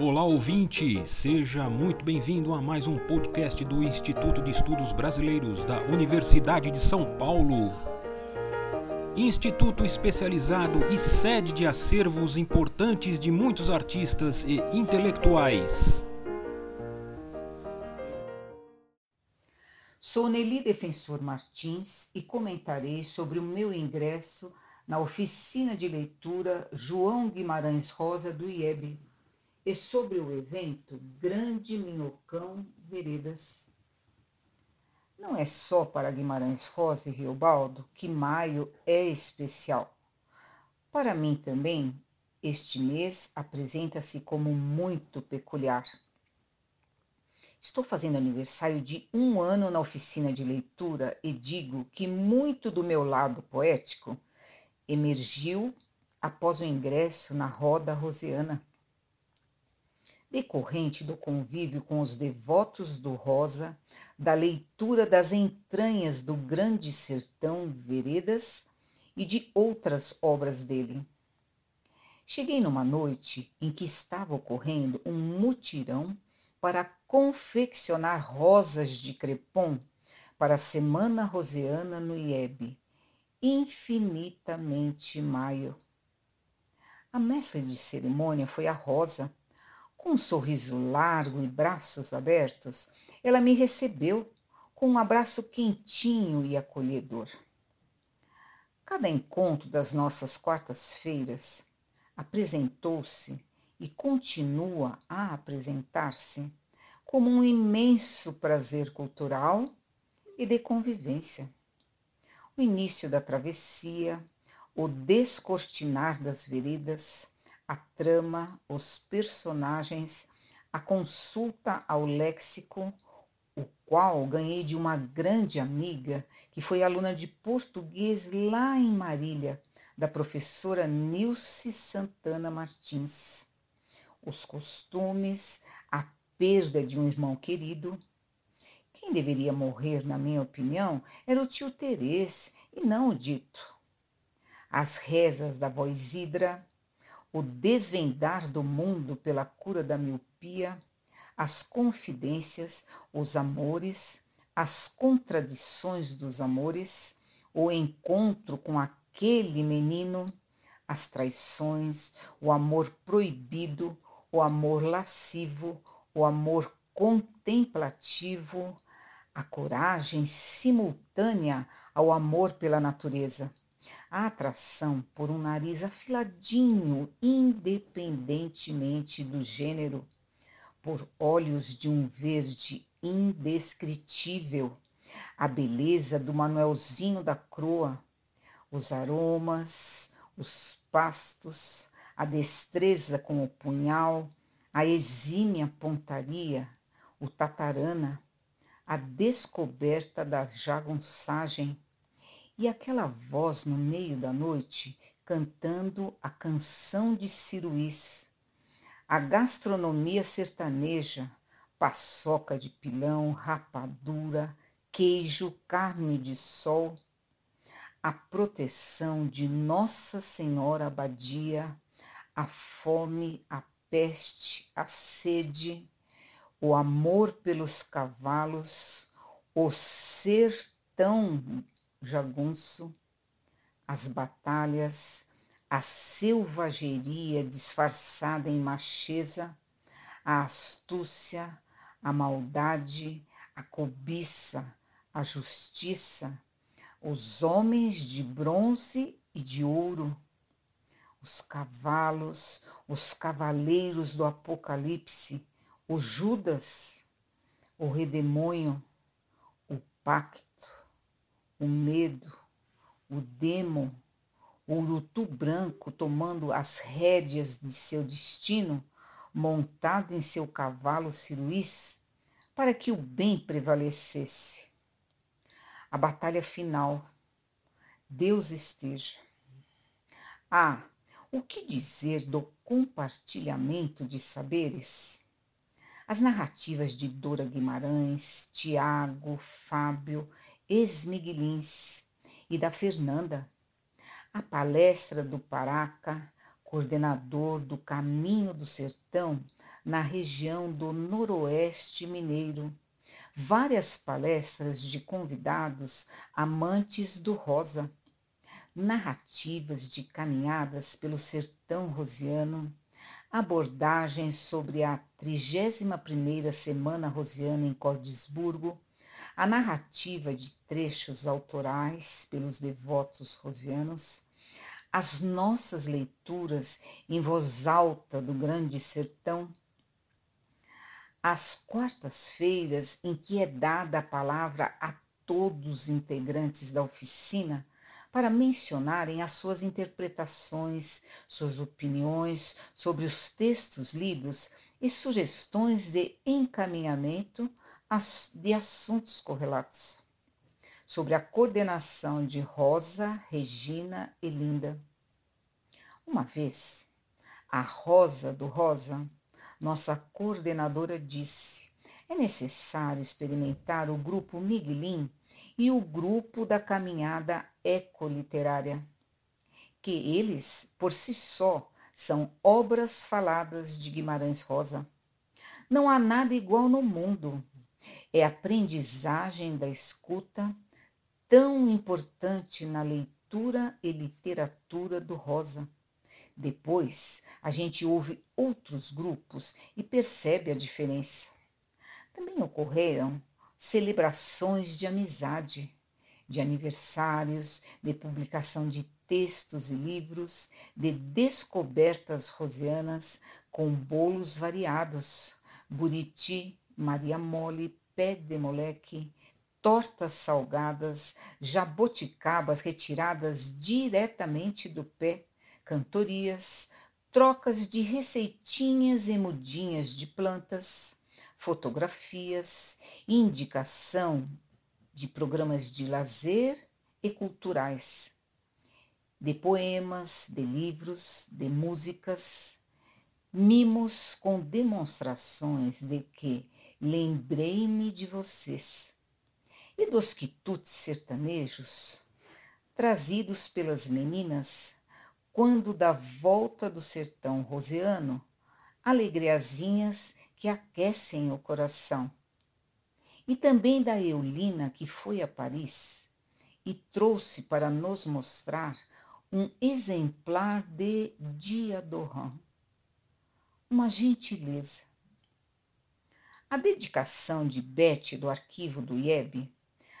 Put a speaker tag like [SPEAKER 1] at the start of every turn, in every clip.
[SPEAKER 1] Olá ouvinte, seja muito bem-vindo a mais um podcast do Instituto de Estudos Brasileiros da Universidade de São Paulo. Instituto especializado e sede de acervos importantes de muitos artistas e intelectuais.
[SPEAKER 2] Sou Nelly Defensor Martins e comentarei sobre o meu ingresso na oficina de leitura João Guimarães Rosa do IEB e sobre o evento Grande Minhocão Veredas. Não é só para Guimarães Rosa e Riobaldo que maio é especial. Para mim também, este mês apresenta-se como muito peculiar. Estou fazendo aniversário de um ano na oficina de leitura e digo que muito do meu lado poético emergiu após o ingresso na roda rosiana decorrente do convívio com os devotos do Rosa, da leitura das entranhas do Grande Sertão Veredas e de outras obras dele. Cheguei numa noite em que estava ocorrendo um mutirão para confeccionar rosas de crepom para a Semana Roseana no IEB, infinitamente maio. A mestra de cerimônia foi a Rosa, com um sorriso largo e braços abertos, ela me recebeu com um abraço quentinho e acolhedor. Cada encontro das nossas quartas-feiras apresentou-se e continua a apresentar-se como um imenso prazer cultural e de convivência. O início da travessia, o descortinar das veredas, a trama, os personagens, a consulta ao léxico, o qual ganhei de uma grande amiga que foi aluna de português lá em Marília, da professora Nilce Santana Martins. Os costumes, a perda de um irmão querido. Quem deveria morrer, na minha opinião, era o tio Terês e não o dito. As rezas da voz Hidra, o desvendar do mundo pela cura da miopia, as confidências, os amores, as contradições dos amores, o encontro com aquele menino, as traições, o amor proibido, o amor lascivo, o amor contemplativo, a coragem simultânea ao amor pela natureza a atração por um nariz afiladinho, independentemente do gênero, por olhos de um verde indescritível, a beleza do Manuelzinho da Croa, os aromas, os pastos, a destreza com o punhal, a exímia pontaria, o tatarana, a descoberta da jagunçagem, e aquela voz no meio da noite cantando a canção de Ciruís, a gastronomia sertaneja, paçoca de pilão, rapadura, queijo, carne de sol, a proteção de Nossa Senhora Abadia, a fome, a peste, a sede, o amor pelos cavalos, o sertão jagunço, as batalhas, a selvageria disfarçada em macheza, a astúcia, a maldade, a cobiça, a justiça, os homens de bronze e de ouro, os cavalos, os cavaleiros do Apocalipse, o Judas, o redemoinho, o pacto, o medo, o demo, o urutu branco tomando as rédeas de seu destino, montado em seu cavalo ciruís, para que o bem prevalecesse. A batalha final. Deus esteja. Ah, o que dizer do compartilhamento de saberes? As narrativas de Dora Guimarães, Tiago, Fábio Esmiguelins e da Fernanda. A palestra do Paraca, coordenador do Caminho do Sertão, na região do Noroeste Mineiro. Várias palestras de convidados amantes do rosa, narrativas de caminhadas pelo sertão rosiano, abordagens sobre a 31ª Semana Rosiana em Cordisburgo, a narrativa de trechos autorais pelos devotos rosianos, as nossas leituras em voz alta do Grande Sertão, as quartas-feiras em que é dada a palavra a todos os integrantes da oficina para mencionarem as suas interpretações, suas opiniões sobre os textos lidos e sugestões de encaminhamento de assuntos correlatos. Sobre a coordenação de Rosa, Regina e Linda. Uma vez, a Rosa do Rosa, nossa coordenadora, disse: é necessário experimentar o grupo Miguelin e o grupo da caminhada ecoliterária, que eles, por si só, são obras faladas de Guimarães Rosa. Não há nada igual no mundo. É aprendizagem da escuta, tão importante na leitura e literatura do Rosa. Depois, a gente ouve outros grupos e percebe a diferença. Também ocorreram celebrações de amizade, de aniversários, de publicação de textos e livros, de descobertas rosianas com bolos variados, buriti, maria mole, pé de moleque, tortas salgadas, jaboticabas retiradas diretamente do pé, cantorias, trocas de receitinhas e mudinhas de plantas, fotografias, indicação de programas de lazer e culturais, de poemas, de livros, de músicas, mimos com demonstrações de que lembrei-me de vocês e dos quitutes sertanejos trazidos pelas meninas quando da volta do sertão roseano, alegriazinhas que aquecem o coração. E também da Eulina, que foi a Paris e trouxe para nos mostrar um exemplar de Diadoran. Uma gentileza. A dedicação de Beth do arquivo do IEB,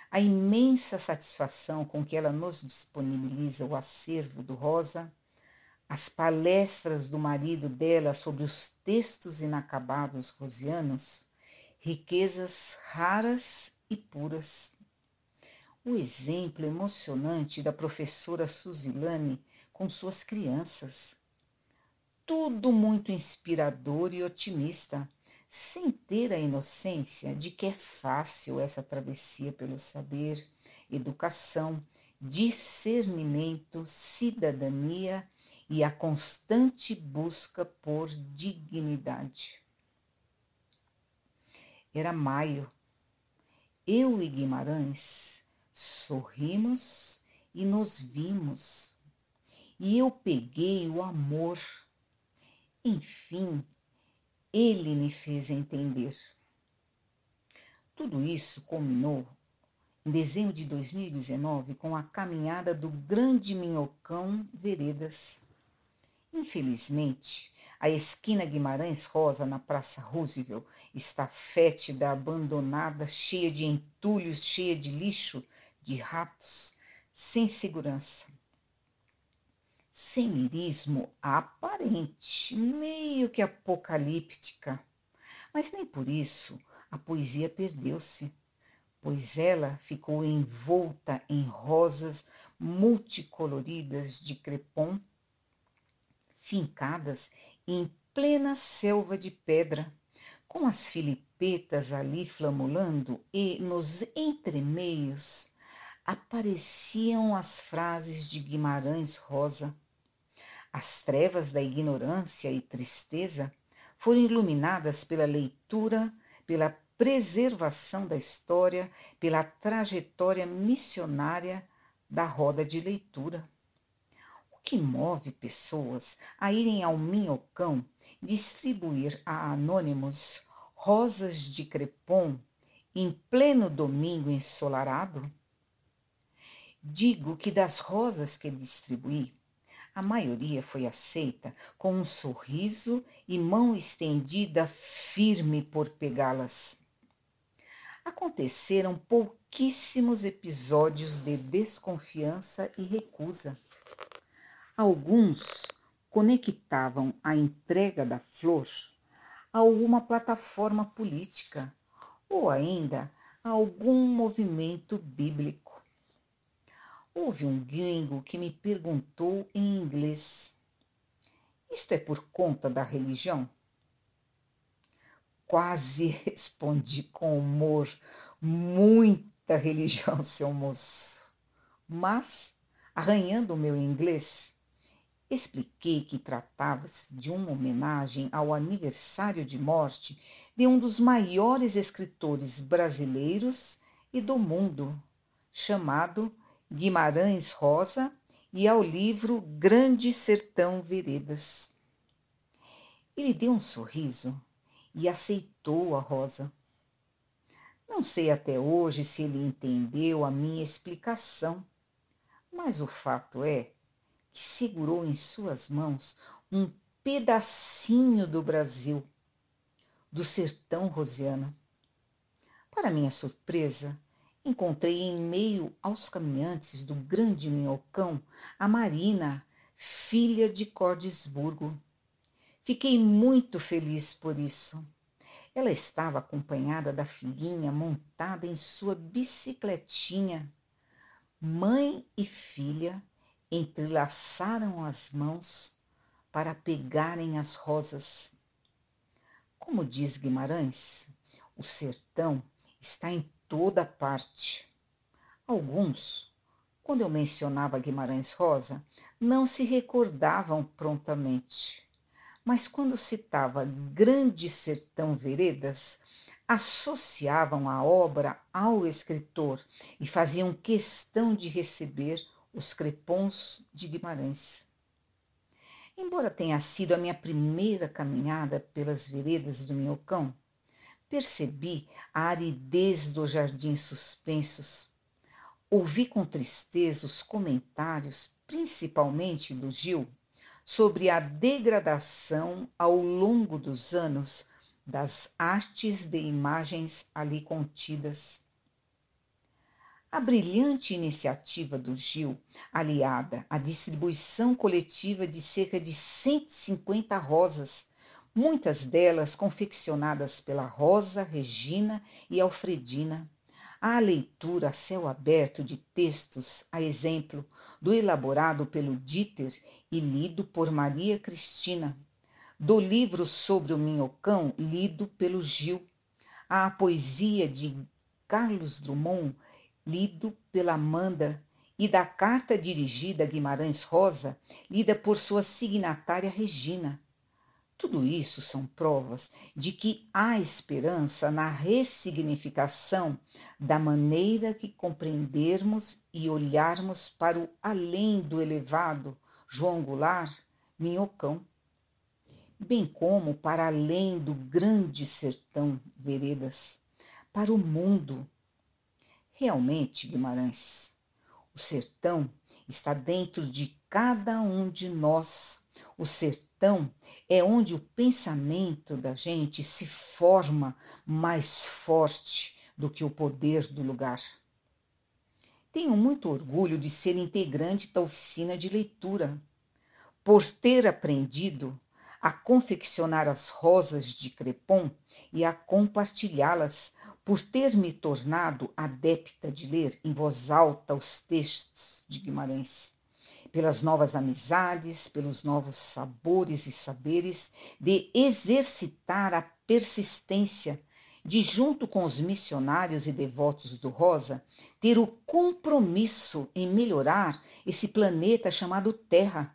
[SPEAKER 2] a imensa satisfação com que ela nos disponibiliza o acervo do Rosa, as palestras do marido dela sobre os textos inacabados rosianos, riquezas raras e puras. O exemplo emocionante da professora Suzilane com suas crianças. Tudo muito inspirador e otimista, sem ter a inocência de que é fácil essa travessia pelo saber, educação, discernimento, cidadania e a constante busca por dignidade. Era maio. Eu e Guimarães sorrimos e nos vimos, e eu peguei o amor. Enfim, ele me fez entender. Tudo isso culminou em dezembro de 2019 com a caminhada do Grande Minhocão Veredas Infelizmente, a esquina Guimarães Rosa, na Praça Roosevelt, está fétida, abandonada, cheia de entulhos, cheia de lixo, de ratos, sem segurança. Sem lirismo aparente, meio que apocalíptica. Mas nem por isso a poesia perdeu-se, pois ela ficou envolta em rosas multicoloridas de crepom fincadas em plena selva de pedra, com as filipetas ali flamulando e nos entremeios apareciam as frases de Guimarães Rosa. As trevas da ignorância e tristeza foram iluminadas pela leitura, pela preservação da história, pela trajetória missionária da roda de leitura que move pessoas a irem ao Minhocão distribuir a anônimos rosas de crepom em pleno domingo ensolarado? Digo que das rosas que distribuí, a maioria foi aceita com um sorriso e mão estendida firme por pegá-las. Aconteceram pouquíssimos episódios de desconfiança e recusa. Alguns conectavam a entrega da flor a alguma plataforma política ou ainda a algum movimento bíblico. Houve um gringo que me perguntou em inglês: Isto é por conta da religião? Quase respondi com humor: Muita religião, seu moço. Mas, arranhando o meu inglês, Expliquei que tratava-se de uma homenagem ao aniversário de morte de um dos maiores escritores brasileiros e do mundo, chamado Guimarães Rosa, e ao livro Grande Sertão Veredas. Ele deu um sorriso e aceitou a rosa. Não sei até hoje se ele entendeu a minha explicação, mas o fato é que segurou em suas mãos um pedacinho do Brasil, do sertão rosiano. Para minha surpresa, encontrei em meio aos caminhantes do grande minhocão a Marina, filha de Cordesburgo. Fiquei muito feliz por isso. Ela estava acompanhada da filhinha montada em sua bicicletinha. Mãe e filha entrelaçaram as mãos para pegarem as rosas. Como diz Guimarães, o sertão está em toda parte. Alguns, quando eu mencionava Guimarães Rosa, não se recordavam prontamente. Mas quando citava Grande Sertão Veredas, associavam a obra ao escritor e faziam questão de receber os Crepons de Guimarães. Embora tenha sido a minha primeira caminhada pelas veredas do Minhocão, percebi a aridez dos jardins suspensos. Ouvi com tristeza os comentários, principalmente do Gil, sobre a degradação ao longo dos anos das artes de imagens ali contidas. A brilhante iniciativa do Gil, aliada à distribuição coletiva de cerca de 150 rosas, muitas delas confeccionadas pela Rosa, Regina e Alfredina, à leitura a céu aberto de textos, a exemplo do elaborado pelo Dieter e lido por Maria Cristina, do livro sobre o Minhocão, lido pelo Gil, à poesia de Carlos Drummond, lido pela Amanda, e da carta dirigida a Guimarães Rosa, lida por sua signatária Regina. Tudo isso são provas de que há esperança na ressignificação da maneira que compreendermos e olharmos para o além do elevado João Goulart, Minhocão, bem como para além do grande sertão Veredas, para o mundo Realmente, Guimarães, o sertão está dentro de cada um de nós. O sertão é onde o pensamento da gente se forma mais forte do que o poder do lugar. Tenho muito orgulho de ser integrante da oficina de leitura, por ter aprendido a confeccionar as rosas de crepom e a compartilhá-las por ter me tornado adepta de ler em voz alta os textos de Guimarães, pelas novas amizades, pelos novos sabores e saberes, de exercitar a persistência, de, junto com os missionários e devotos do Rosa, ter o compromisso em melhorar esse planeta chamado Terra,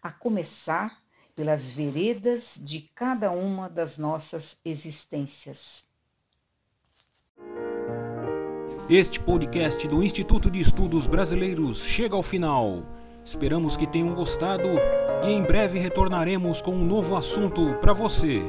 [SPEAKER 2] a começar pelas veredas de cada uma das nossas existências.
[SPEAKER 1] Este podcast do Instituto de Estudos Brasileiros chega ao final. Esperamos que tenham gostado e em breve retornaremos com um novo assunto para você.